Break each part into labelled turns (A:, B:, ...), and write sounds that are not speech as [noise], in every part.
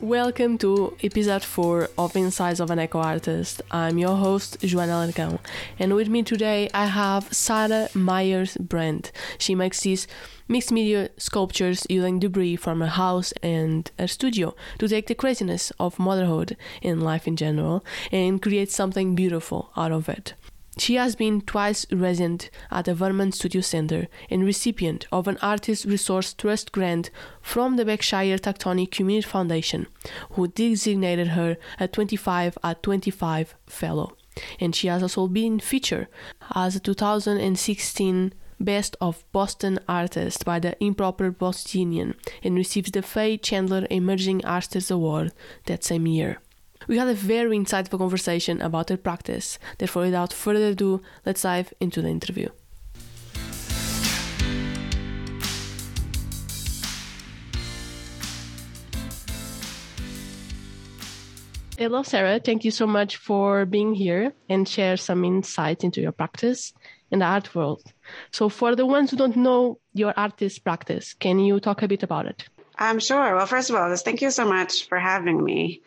A: Welcome to episode 4 of Insights of an Eco Artist. I'm your host, Joana Largão, and with me today I have Sarah Meyers Brent. She makes these mixed media sculptures using debris from her house and her studio to take the craziness of motherhood and life in general and create something beautiful out of it. She has been twice resident at the Vermont Studio Center and recipient of an Artist Resource Trust grant from the Berkshire Taconic Community Foundation, who designated her a 25 at 25 fellow. And she has also been featured as a 2016 Best of Boston Artist by the Improper Bostonian and received the Fay Chandler Emerging Artist Award that same year. We had a very insightful conversation about her practice. Therefore, without further ado, let's dive into the interview. Hello, Sarah. Thank you so much for being here and share some insight into your practice in the art world. So, for the ones who don't know your artist practice, can you talk a bit about it?
B: I'm um, sure. Well, first of all, thank you so much for having me.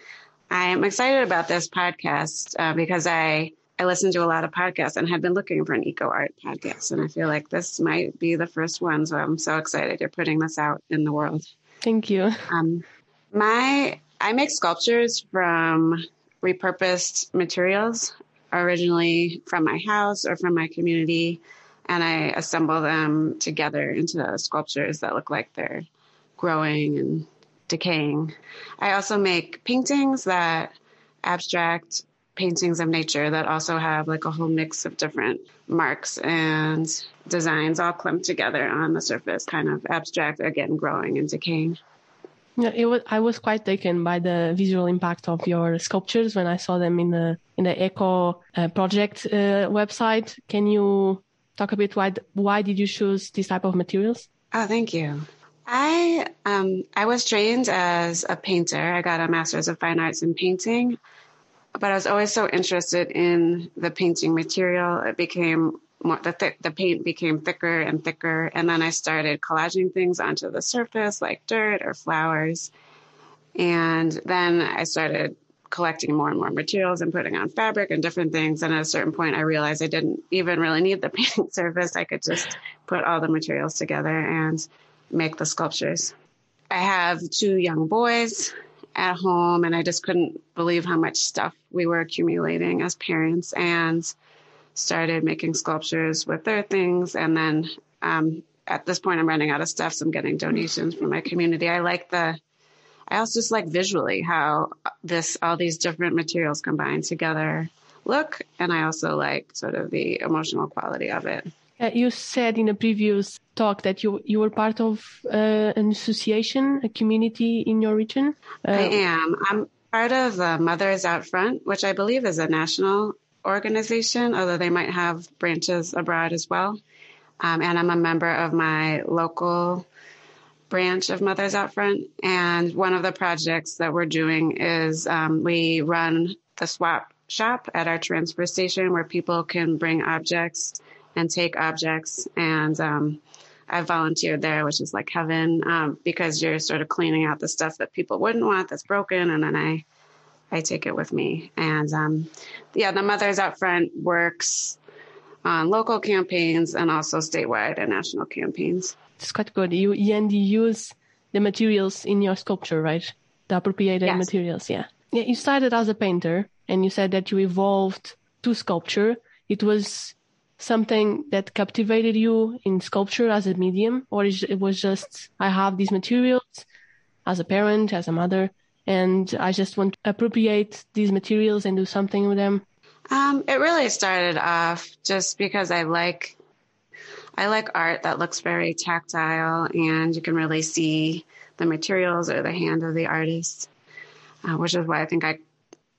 B: I'm excited about this podcast uh, because I I listen to a lot of podcasts and have been looking for an eco art podcast, and I feel like this might be the first one. So I'm so excited you're putting this out in the world.
A: Thank you.
B: Um, my I make sculptures from repurposed materials, originally from my house or from my community, and I assemble them together into sculptures that look like they're growing and decaying. I also make paintings that abstract paintings of nature that also have like a whole mix of different marks and designs all clumped together on the surface, kind of abstract, again, growing and decaying.
A: Yeah, it was, I was quite taken by the visual impact of your sculptures when I saw them in the in the Eco uh, Project uh, website. Can you talk a bit why why did you choose this type of materials?
B: Oh, thank you. I um, I was trained as a painter. I got a master's of fine arts in painting, but I was always so interested in the painting material. It became more the th- the paint became thicker and thicker, and then I started collaging things onto the surface like dirt or flowers, and then I started collecting more and more materials and putting on fabric and different things. And at a certain point, I realized I didn't even really need the [laughs] painting surface. I could just put all the materials together and make the sculptures. I have two young boys at home, and I just couldn't believe how much stuff we were accumulating as parents and started making sculptures with their things. And then um, at this point, I'm running out of stuff, so I'm getting donations from my community. I like the I also just like visually how this all these different materials combined together look, and I also like sort of the emotional quality of it.
A: Uh, you said in a previous talk that you you were part of uh, an association, a community in your region.
B: Uh, I am. I'm part of uh, Mothers Out Front, which I believe is a national organization, although they might have branches abroad as well. Um, and I'm a member of my local branch of Mothers Out Front. And one of the projects that we're doing is um, we run the swap shop at our transfer station where people can bring objects and take objects. And um, I volunteered there, which is like heaven, um, because you're sort of cleaning out the stuff that people wouldn't want that's broken, and then I I take it with me. And um, yeah, the Mothers Out Front works on local campaigns and also statewide and national campaigns.
A: It's quite good. You and you use the materials in your sculpture, right? The appropriated yes. materials, yeah. Yeah, you started as a painter, and you said that you evolved to sculpture. It was something that captivated you in sculpture as a medium, or it was just I have these materials as a parent, as a mother, and I just want to appropriate these materials and do something with them?
B: Um, it really started off just because I like I like art that looks very tactile and you can really see the materials or the hand of the artist, uh, which is why I think I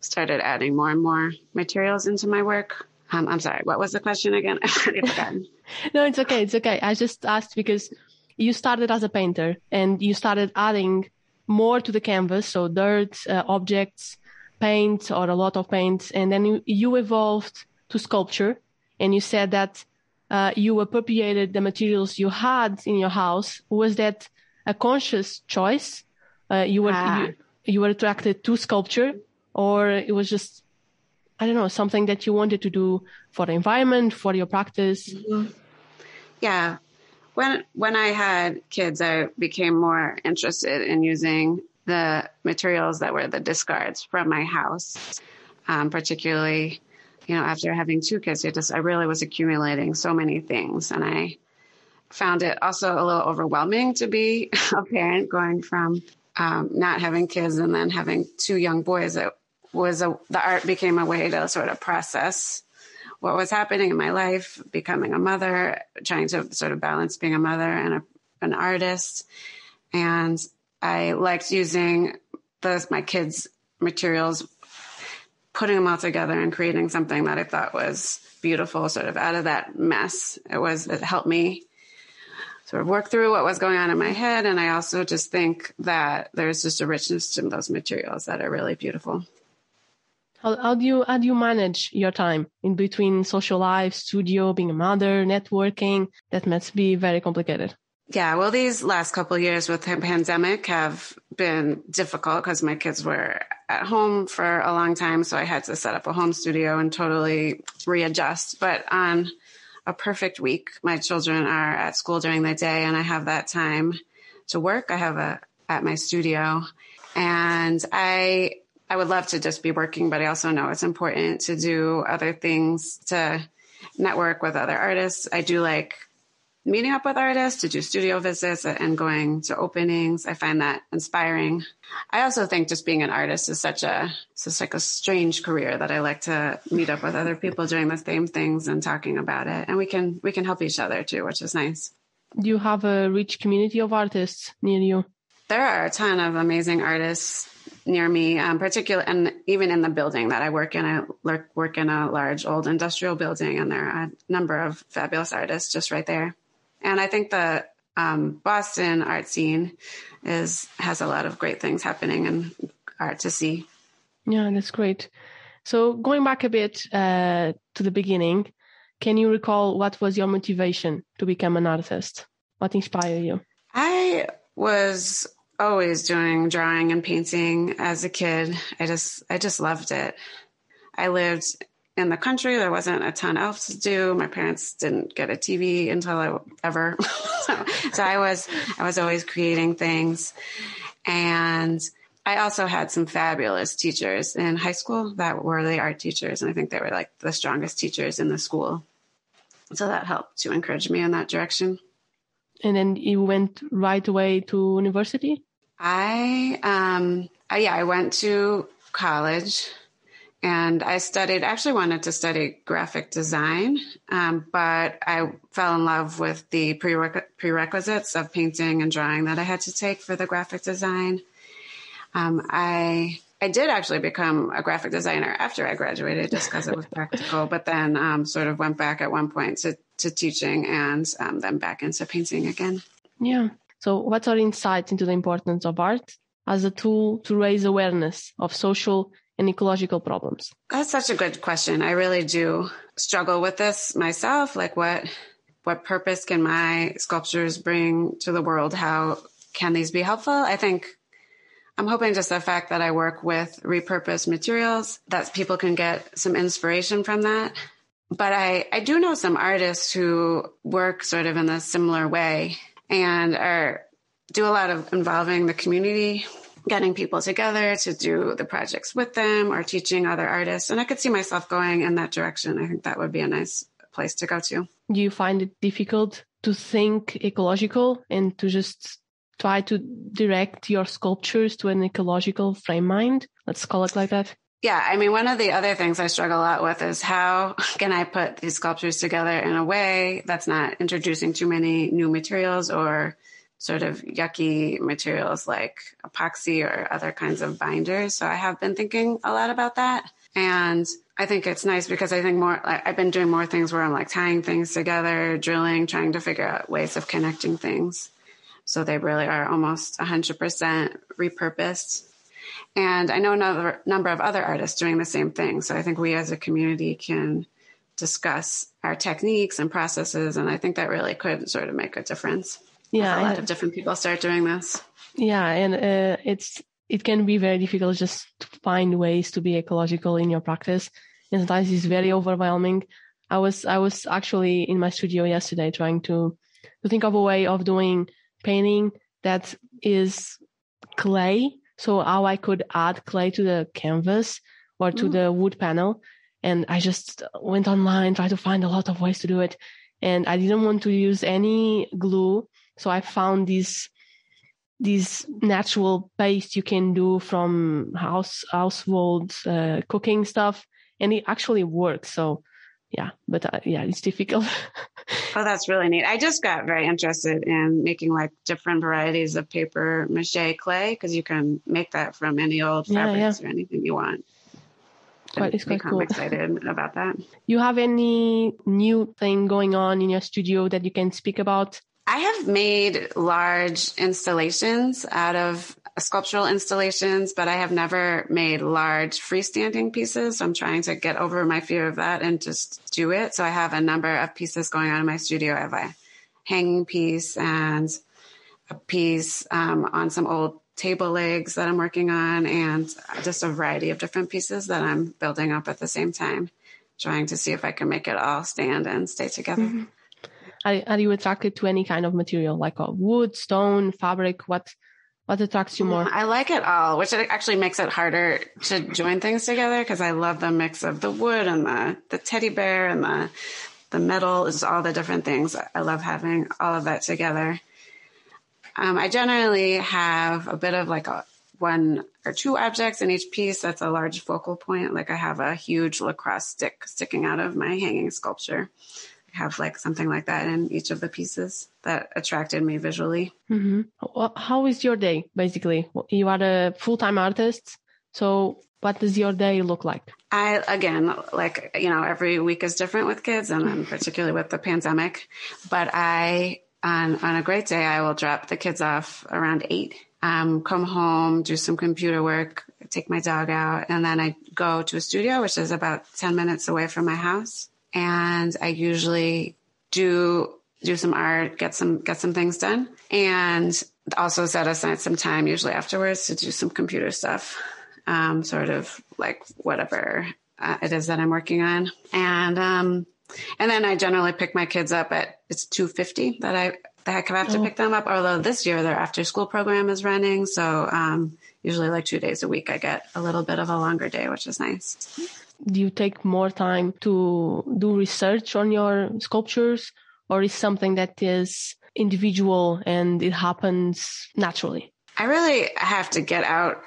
B: started adding more and more materials into my work. Um, I'm sorry. What was the question again? I've already forgotten.
A: no, it's okay. It's okay. I just asked because you started as a painter and you started adding more to the canvas. So dirt, uh, objects, paint or a lot of paint. And then you, you evolved to sculpture and you said that uh, you appropriated the materials you had in your house. Was that a conscious choice? Uh, you were, ah. you, you were attracted to sculpture or it was just I don't know, something that you wanted to do for the environment, for your practice? Mm-hmm.
B: Yeah. When when I had kids, I became more interested in using the materials that were the discards from my house, um, particularly, you know, after having two kids, I just I really was accumulating so many things, and I found it also a little overwhelming to be [laughs] a parent going from um, not having kids and then having two young boys. It was a, the art became a way to sort of process what was happening in my life, becoming a mother, trying to sort of balance being a mother and a, an artist. And I liked using those my kids' materials, putting them all together and creating something that I thought was beautiful, sort of out of that mess. It was, it helped me sort of work through what was going on in my head. And I also just think that there's just a richness to those materials that are really beautiful.
A: How, how do you how do you manage your time in between social life, studio, being a mother, networking? That must be very complicated.
B: Yeah, well, these last couple years with the pandemic have been difficult because my kids were at home for a long time, so I had to set up a home studio and totally readjust. But on a perfect week, my children are at school during the day, and I have that time to work. I have a at my studio, and I I would love to just be working, but I also know it's important to do other things to network with other artists. I do like meeting up with artists to do studio visits and going to openings. I find that inspiring. I also think just being an artist is such a it's like a strange career that I like to meet up with other people doing the same things and talking about it. And we can we can help each other too, which is nice.
A: Do you have a rich community of artists near you?
B: There are a ton of amazing artists near me, um, particularly, and even in the building that I work in, I work in a large old industrial building, and there are a number of fabulous artists just right there. And I think the um, Boston art scene is has a lot of great things happening and art to see.
A: Yeah, that's great. So going back a bit uh, to the beginning, can you recall what was your motivation to become an artist? What inspired you?
B: I was always doing drawing and painting as a kid. I just I just loved it. I lived in the country. There wasn't a ton else to do. My parents didn't get a TV until I ever. [laughs] so, so I was I was always creating things. And I also had some fabulous teachers in high school that were the art teachers. And I think they were like the strongest teachers in the school. So that helped to encourage me in that direction.
A: And then you went right away to university?
B: I, um, I, yeah, I went to college and I studied, actually wanted to study graphic design, um, but I fell in love with the prereq- prerequisites of painting and drawing that I had to take for the graphic design. Um, I I did actually become a graphic designer after I graduated, just because it was [laughs] practical. But then um, sort of went back at one point to to teaching, and um, then back into painting again.
A: Yeah. So, what's our insight into the importance of art as a tool to raise awareness of social and ecological problems?
B: That's such a good question. I really do struggle with this myself. Like, what what purpose can my sculptures bring to the world? How can these be helpful? I think I'm hoping just the fact that I work with repurposed materials that people can get some inspiration from that. But I, I do know some artists who work sort of in a similar way and are do a lot of involving the community, getting people together to do the projects with them or teaching other artists. And I could see myself going in that direction. I think that would be a nice place to go to.
A: Do you find it difficult to think ecological and to just try to direct your sculptures to an ecological frame mind? Let's call it like that.
B: Yeah, I mean, one of the other things I struggle a lot with is how can I put these sculptures together in a way that's not introducing too many new materials or sort of yucky materials like epoxy or other kinds of binders. So I have been thinking a lot about that. And I think it's nice because I think more, like, I've been doing more things where I'm like tying things together, drilling, trying to figure out ways of connecting things. So they really are almost 100% repurposed and I know another number of other artists doing the same thing. So I think we as a community can discuss our techniques and processes. And I think that really could sort of make a difference. Yeah. A lot of different people start doing this.
A: Yeah. And uh, it's it can be very difficult just to find ways to be ecological in your practice. And sometimes it's very overwhelming. I was I was actually in my studio yesterday trying to to think of a way of doing painting that is clay. So how I could add clay to the canvas or to mm. the wood panel. And I just went online, tried to find a lot of ways to do it. And I didn't want to use any glue. So I found these this natural paste you can do from house household uh, cooking stuff and it actually works so yeah but uh, yeah it's difficult [laughs]
B: oh that's really neat i just got very interested in making like different varieties of paper mache clay because you can make that from any old fabrics yeah. or anything you want
A: quite, it's quite cool.
B: excited about that.
A: You have any new thing going on in your studio that you can speak about?
B: I have made large installations out of sculptural installations, but I have never made large freestanding pieces. So I'm trying to get over my fear of that and just do it. So I have a number of pieces going on in my studio. I have a hanging piece and a piece um, on some old table legs that I'm working on, and just a variety of different pieces that I'm building up at the same time, trying to see if I can make it all stand and stay together. Mm-hmm.
A: Are, are you attracted to any kind of material like wood, stone, fabric? What you more?
B: I like it all, which actually makes it harder to join things together because I love the mix of the wood and the the teddy bear and the the metal is all the different things. I love having all of that together. Um, I generally have a bit of like a one or two objects in each piece. That's a large focal point. Like I have a huge lacrosse stick sticking out of my hanging sculpture have like something like that in each of the pieces that attracted me visually.
A: Mm-hmm. Well, how is your day basically? You are a full time artist. So what does your day look like?
B: I, again, like, you know, every week is different with kids and then particularly with the pandemic, but I, on, on a great day, I will drop the kids off around eight, um, come home, do some computer work, take my dog out, and then I go to a studio, which is about 10 minutes away from my house and I usually do do some art, get some get some things done, and also set aside some time usually afterwards to do some computer stuff, um, sort of like whatever uh, it is that I'm working on, and um, and then I generally pick my kids up at it's two fifty that I that I have to oh. pick them up. Although this year their after school program is running, so um, usually like two days a week I get a little bit of a longer day, which is nice
A: do you take more time to do research on your sculptures or is something that is individual and it happens naturally?
B: I really have to get out,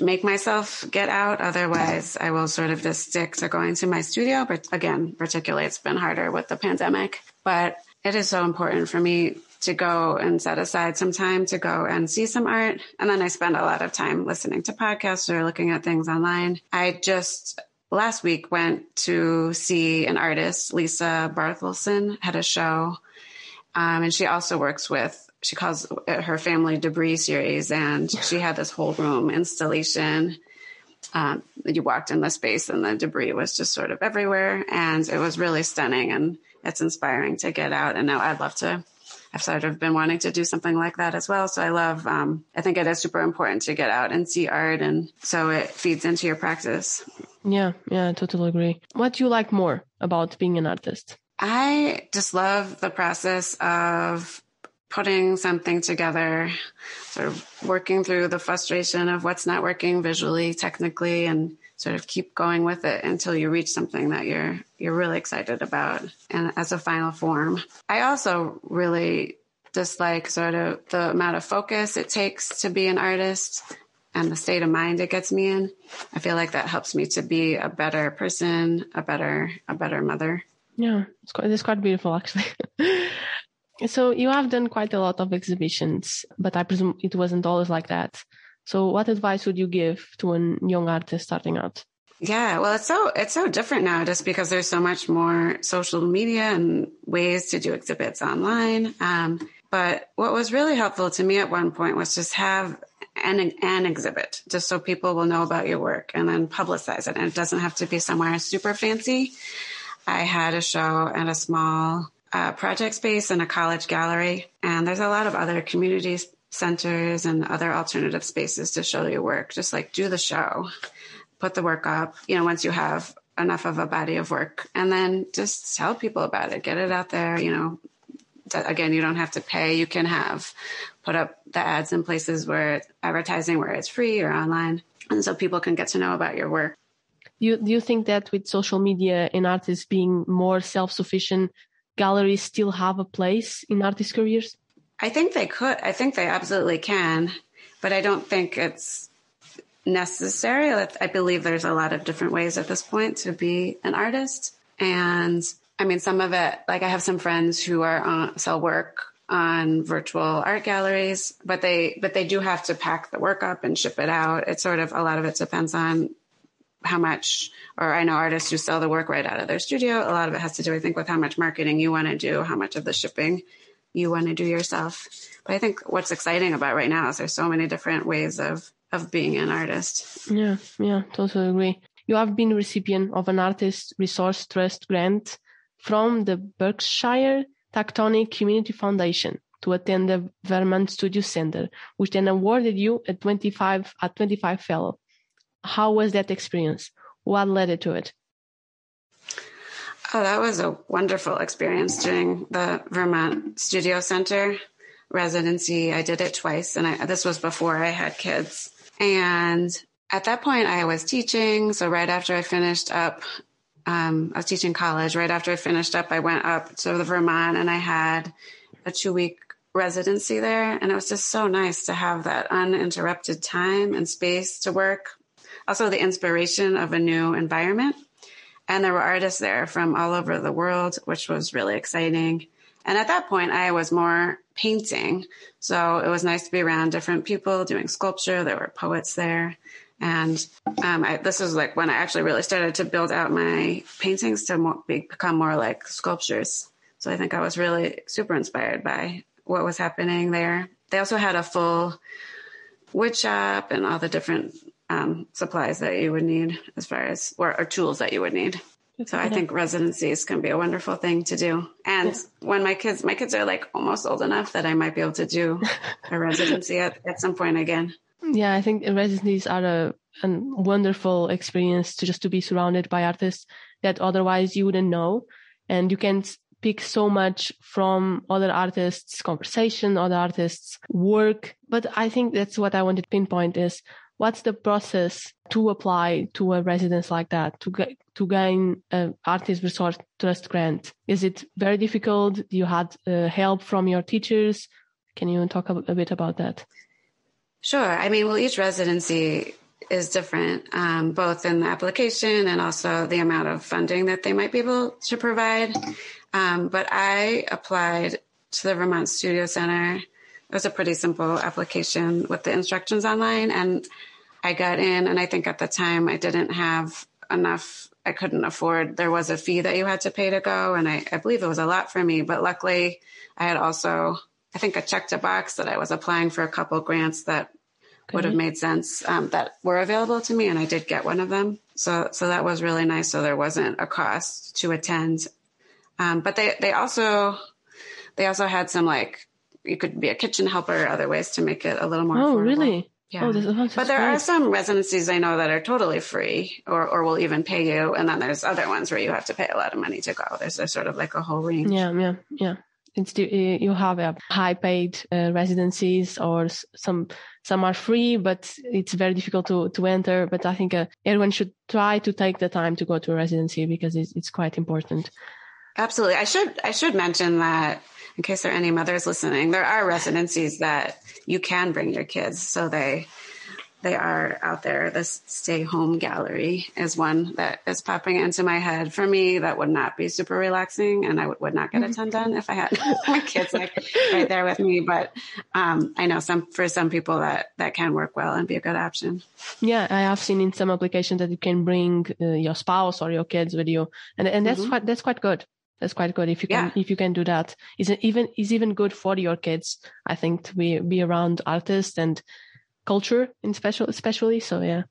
B: make myself get out. Otherwise, I will sort of just stick to going to my studio. But again, particularly it's been harder with the pandemic, but it is so important for me to go and set aside some time to go and see some art. And then I spend a lot of time listening to podcasts or looking at things online. I just last week went to see an artist, Lisa Barthelson, had a show. Um, and she also works with, she calls her family debris series. And she had this whole room installation. Um, you walked in the space and the debris was just sort of everywhere. And it was really stunning and it's inspiring to get out. And now I'd love to I've sort of been wanting to do something like that as well. So I love, um, I think it is super important to get out and see art. And so it feeds into your practice.
A: Yeah, yeah, I totally agree. What do you like more about being an artist?
B: I just love the process of putting something together, sort of working through the frustration of what's not working visually, technically, and sort of keep going with it until you reach something that you're you're really excited about and as a final form. I also really dislike sort of the amount of focus it takes to be an artist and the state of mind it gets me in. I feel like that helps me to be a better person, a better a better mother.
A: Yeah, it's quite it's quite beautiful actually. [laughs] so you have done quite a lot of exhibitions, but I presume it wasn't always like that. So what advice would you give to a young artist starting out?
B: Yeah, well, it's so it's so different now, just because there's so much more social media and ways to do exhibits online. Um, but what was really helpful to me at one point was just have an an exhibit, just so people will know about your work, and then publicize it. And it doesn't have to be somewhere super fancy. I had a show at a small uh, project space in a college gallery, and there's a lot of other communities centers and other alternative spaces to show your work. Just like do the show, put the work up, you know, once you have enough of a body of work and then just tell people about it, get it out there, you know, again, you don't have to pay. You can have put up the ads in places where advertising where it's free or online. And so people can get to know about your work.
A: You, do you think that with social media and artists being more self-sufficient, galleries still have a place in artists' careers?
B: I think they could. I think they absolutely can, but I don't think it's necessary. I believe there's a lot of different ways at this point to be an artist. And I mean, some of it, like I have some friends who are on, sell work on virtual art galleries, but they, but they do have to pack the work up and ship it out. It's sort of, a lot of it depends on how much, or I know artists who sell the work right out of their studio. A lot of it has to do, I think, with how much marketing you want to do, how much of the shipping you want to do yourself. But I think what's exciting about right now is there's so many different ways of, of being an artist.
A: Yeah, yeah, totally agree. You have been recipient of an artist resource trust grant from the Berkshire Taconic Community Foundation to attend the Vermont Studio Center, which then awarded you a 25 a 25 fellow. How was that experience? What led it to it?
B: Oh, that was a wonderful experience doing the Vermont Studio Center residency. I did it twice, and I, this was before I had kids. And at that point, I was teaching. So right after I finished up um, I was teaching college. Right after I finished up, I went up to the Vermont and I had a two week residency there. And it was just so nice to have that uninterrupted time and space to work. Also, the inspiration of a new environment. And there were artists there from all over the world, which was really exciting. And at that point, I was more painting. So it was nice to be around different people doing sculpture. There were poets there. And um, I, this is like when I actually really started to build out my paintings to more, become more like sculptures. So I think I was really super inspired by what was happening there. They also had a full wood shop and all the different um, supplies that you would need as far as or, or tools that you would need. So I think residencies can be a wonderful thing to do. And when my kids, my kids are like almost old enough that I might be able to do [laughs] a residency at, at some point again.
A: Yeah, I think residencies are a, a wonderful experience to just to be surrounded by artists that otherwise you wouldn't know. And you can pick so much from other artists' conversation, other artists' work. But I think that's what I wanted to pinpoint is what's the process to apply to a residence like that to get to gain an artist resource trust grant is it very difficult you had uh, help from your teachers can you talk a, a bit about that
B: Sure. I mean, well, each residency is different, um, both in the application and also the amount of funding that they might be able to provide. Um, but I applied to the Vermont Studio Center. It was a pretty simple application with the instructions online, and I got in. And I think at the time I didn't have enough. I couldn't afford. There was a fee that you had to pay to go, and I, I believe it was a lot for me. But luckily, I had also I think I checked a box that I was applying for a couple grants that okay. would have made sense um, that were available to me, and I did get one of them. So so that was really nice. So there wasn't a cost to attend, um, but they they also they also had some like you could be a kitchen helper, or other ways to make it a little more.
A: Oh,
B: affordable.
A: really?
B: Yeah. Oh, oh, but there great. are some residencies I know that are totally free or, or will even pay you. And then there's other ones where you have to pay a lot of money to go. There's a sort of like a whole range.
A: Yeah, yeah, yeah it's you have a high paid uh, residencies or some some are free but it's very difficult to to enter but i think uh, everyone should try to take the time to go to a residency because it's, it's quite important
B: absolutely i should i should mention that in case there are any mothers listening there are residencies that you can bring your kids so they they are out there. This stay home gallery is one that is popping into my head. For me, that would not be super relaxing and I would, would not get a ton done if I had [laughs] my kids like right there with me. But, um, I know some, for some people that, that can work well and be a good option.
A: Yeah. I have seen in some applications that you can bring uh, your spouse or your kids with you. And, and that's mm-hmm. quite, that's quite good. That's quite good if you can yeah. if you can do that. Is even is even good for your kids. I think to be be around artists and culture in special, especially. So yeah.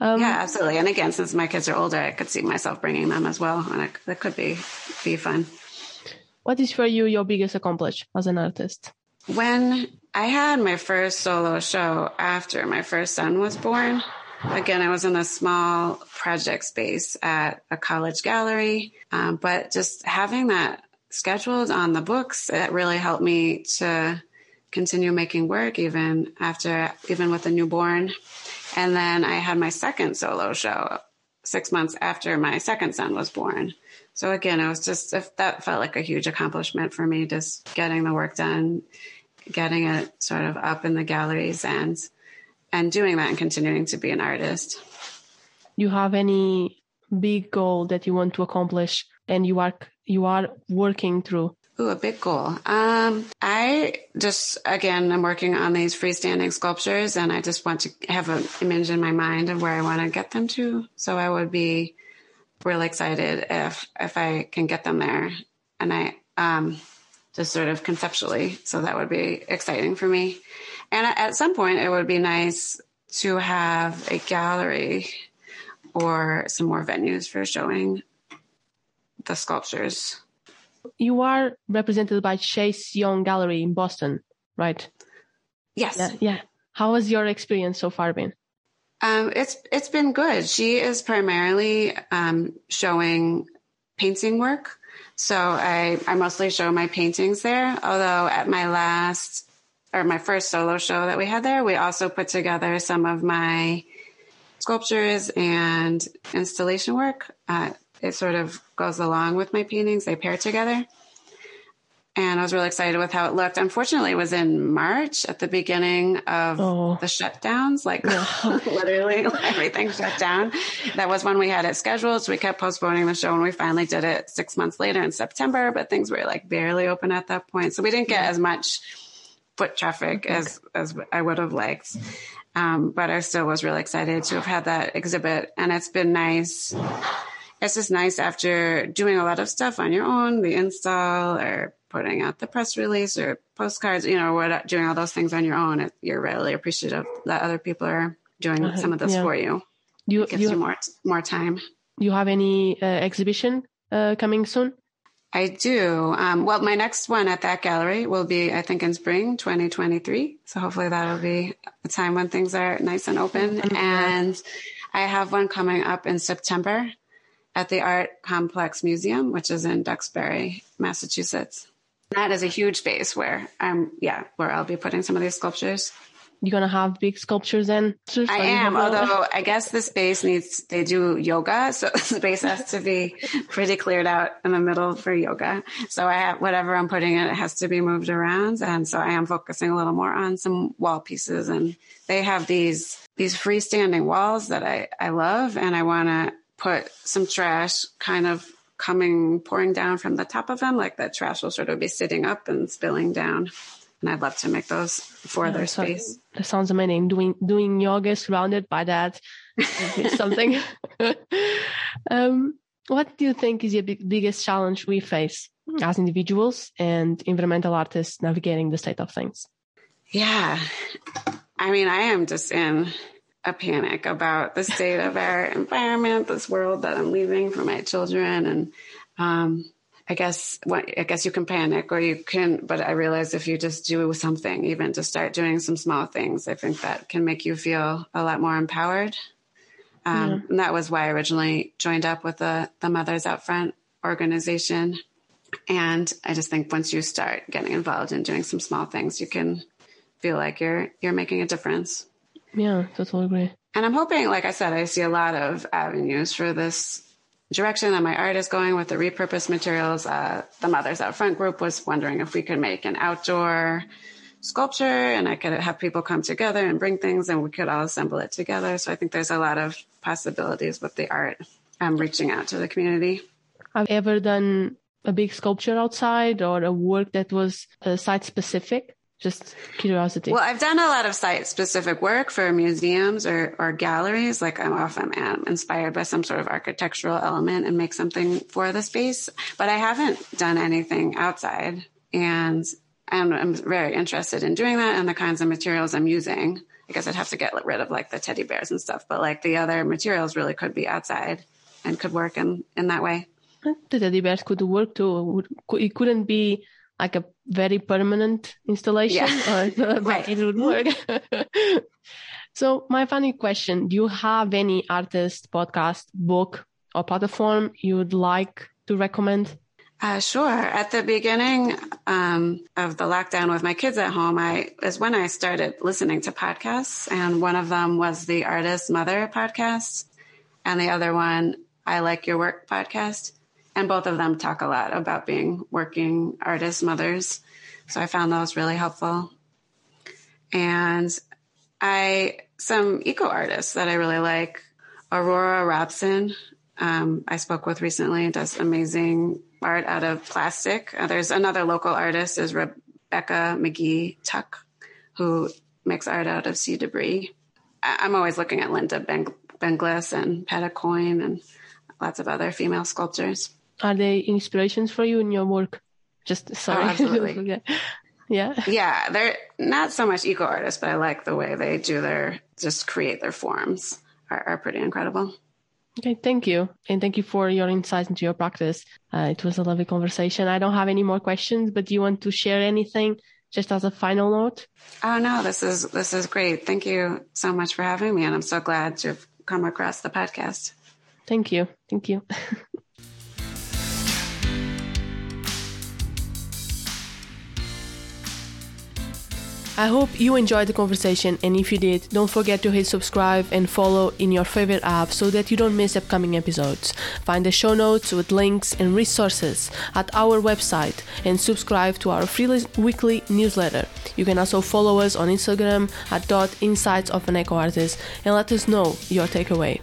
B: Um, yeah, absolutely. And again, since my kids are older, I could see myself bringing them as well, and it, that could be be fun.
A: What is for you your biggest accomplishment as an artist?
B: When I had my first solo show after my first son was born. Again, I was in a small project space at a college gallery, um, but just having that scheduled on the books, it really helped me to continue making work even after, even with a newborn. And then I had my second solo show six months after my second son was born. So again, it was just, that felt like a huge accomplishment for me, just getting the work done, getting it sort of up in the galleries and, and doing that and continuing to be an artist.
A: You have any big goal that you want to accomplish and you are you are working through?
B: Ooh, a big goal. Um, I just, again, I'm working on these freestanding sculptures and I just want to have an image in my mind of where I want to get them to. So I would be really excited if, if I can get them there. And I, um, just sort of conceptually. So that would be exciting for me. And at some point it would be nice to have a gallery or some more venues for showing the sculptures.
A: You are represented by Chase Young Gallery in Boston, right?
B: Yes.
A: Yeah. yeah. How has your experience so far been?
B: Um, it's it's been good. She is primarily um, showing painting work, so I I mostly show my paintings there. Although at my last or my first solo show that we had there, we also put together some of my sculptures and installation work. Uh, it sort of goes along with my paintings. They pair together. And I was really excited with how it looked. Unfortunately, it was in March at the beginning of oh. the shutdowns, like yeah. [laughs] literally [laughs] everything shut down. That was when we had it scheduled. So we kept postponing the show and we finally did it six months later in September, but things were like barely open at that point. So we didn't get as much foot traffic as, as I would have liked. Um, but I still was really excited to have had that exhibit and it's been nice it's just nice after doing a lot of stuff on your own, the install or putting out the press release or postcards, you know, what, doing all those things on your own. It, you're really appreciative that other people are doing uh-huh. some of this yeah. for you. You, it gives you, you, more, more time.
A: You have any uh, exhibition uh, coming soon?
B: I do. Um, well, my next one at that gallery will be, I think, in spring 2023. So hopefully that'll be a time when things are nice and open. Mm-hmm. And I have one coming up in September at the Art Complex Museum, which is in Duxbury, Massachusetts. That is a huge space where I'm, yeah, where I'll be putting some of these sculptures.
A: You're gonna have big sculptures in.
B: I am, although I guess the space needs. They do yoga, so [laughs] the space has to be pretty cleared out in the middle for yoga. So I have whatever I'm putting in, it has to be moved around, and so I am focusing a little more on some wall pieces. And they have these these freestanding walls that I I love, and I want to put some trash kind of coming pouring down from the top of them like that trash will sort of be sitting up and spilling down and i'd love to make those for yeah, their space.
A: that sounds amazing. Doing doing yoga surrounded by that [laughs] something. [laughs] Um, what do you think is the big, biggest challenge we face as individuals and environmental artists navigating the state of things?
B: Yeah. I mean i am just in a panic about the state of our [laughs] environment, this world that I'm leaving for my children. And um, I guess what, I guess you can panic or you can, but I realize if you just do something, even to start doing some small things, I think that can make you feel a lot more empowered. Um, yeah. And that was why I originally joined up with the, the Mothers Out Front organization. And I just think once you start getting involved in doing some small things, you can feel like you're, you're making a difference.
A: Yeah, totally agree.
B: And I'm hoping, like I said, I see a lot of avenues for this direction that my art is going with the repurposed materials. Uh, the Mothers Out Front group was wondering if we could make an outdoor sculpture and I could have people come together and bring things and we could all assemble it together. So I think there's a lot of possibilities with the art. I'm reaching out to the community.
A: Have you ever done a big sculpture outside or a work that was uh, site specific? Just curiosity.
B: Well, I've done a lot of site specific work for museums or, or galleries. Like I'm often am inspired by some sort of architectural element and make something for the space, but I haven't done anything outside and I'm, I'm very interested in doing that and the kinds of materials I'm using. I guess I'd have to get rid of like the teddy bears and stuff, but like the other materials really could be outside and could work in, in that way.
A: The teddy bears could work too. It couldn't be like a very permanent installation,
B: Yeah.
A: or [laughs] [laughs]
B: Right.
A: it would work. [laughs] so, my funny question: Do you have any artist, podcast, book, or platform you would like to recommend?
B: Uh, sure. At the beginning um, of the lockdown with my kids at home, I is when I started listening to podcasts, and one of them was the Artist Mother podcast, and the other one, I Like Your Work podcast, and both of them talk a lot about being working artist mothers. So I found those really helpful, and I some eco artists that I really like. Aurora Robson, um, I spoke with recently, does amazing art out of plastic. Uh, there's another local artist, is Rebecca McGee Tuck, who makes art out of sea debris. I- I'm always looking at Lynda ben- Benglis and Petah Coyne and lots of other female sculptors.
A: Are they inspirations for you in your work? Just sorry. [laughs]
B: absolutely.
A: yeah. Yeah.
B: Yeah, they're not so much eco artists, but I like the way they do their just create their forms are, are pretty incredible.
A: Okay, thank you. And thank you for your insights into your practice. Uh, it was a lovely conversation. I don't have any more questions, but do you want to share anything just as a final note?
B: Oh no, this is this is great. Thank you so much for having me, and I'm so glad to have come across the podcast.
A: Thank you. Thank you. [laughs] I hope you enjoyed the conversation, and if you did, don't forget to hit subscribe and follow in your favorite app so that you don't miss upcoming episodes. Find the show notes with links and resources at our website and subscribe to our free weekly newsletter. You can also follow us on Instagram at dot insights of an eco artist and let us know your takeaway.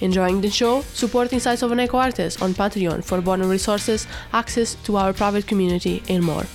A: Enjoying the show? Support Insights of an Eco Artist on Patreon for bonus resources, access to our private community, and more.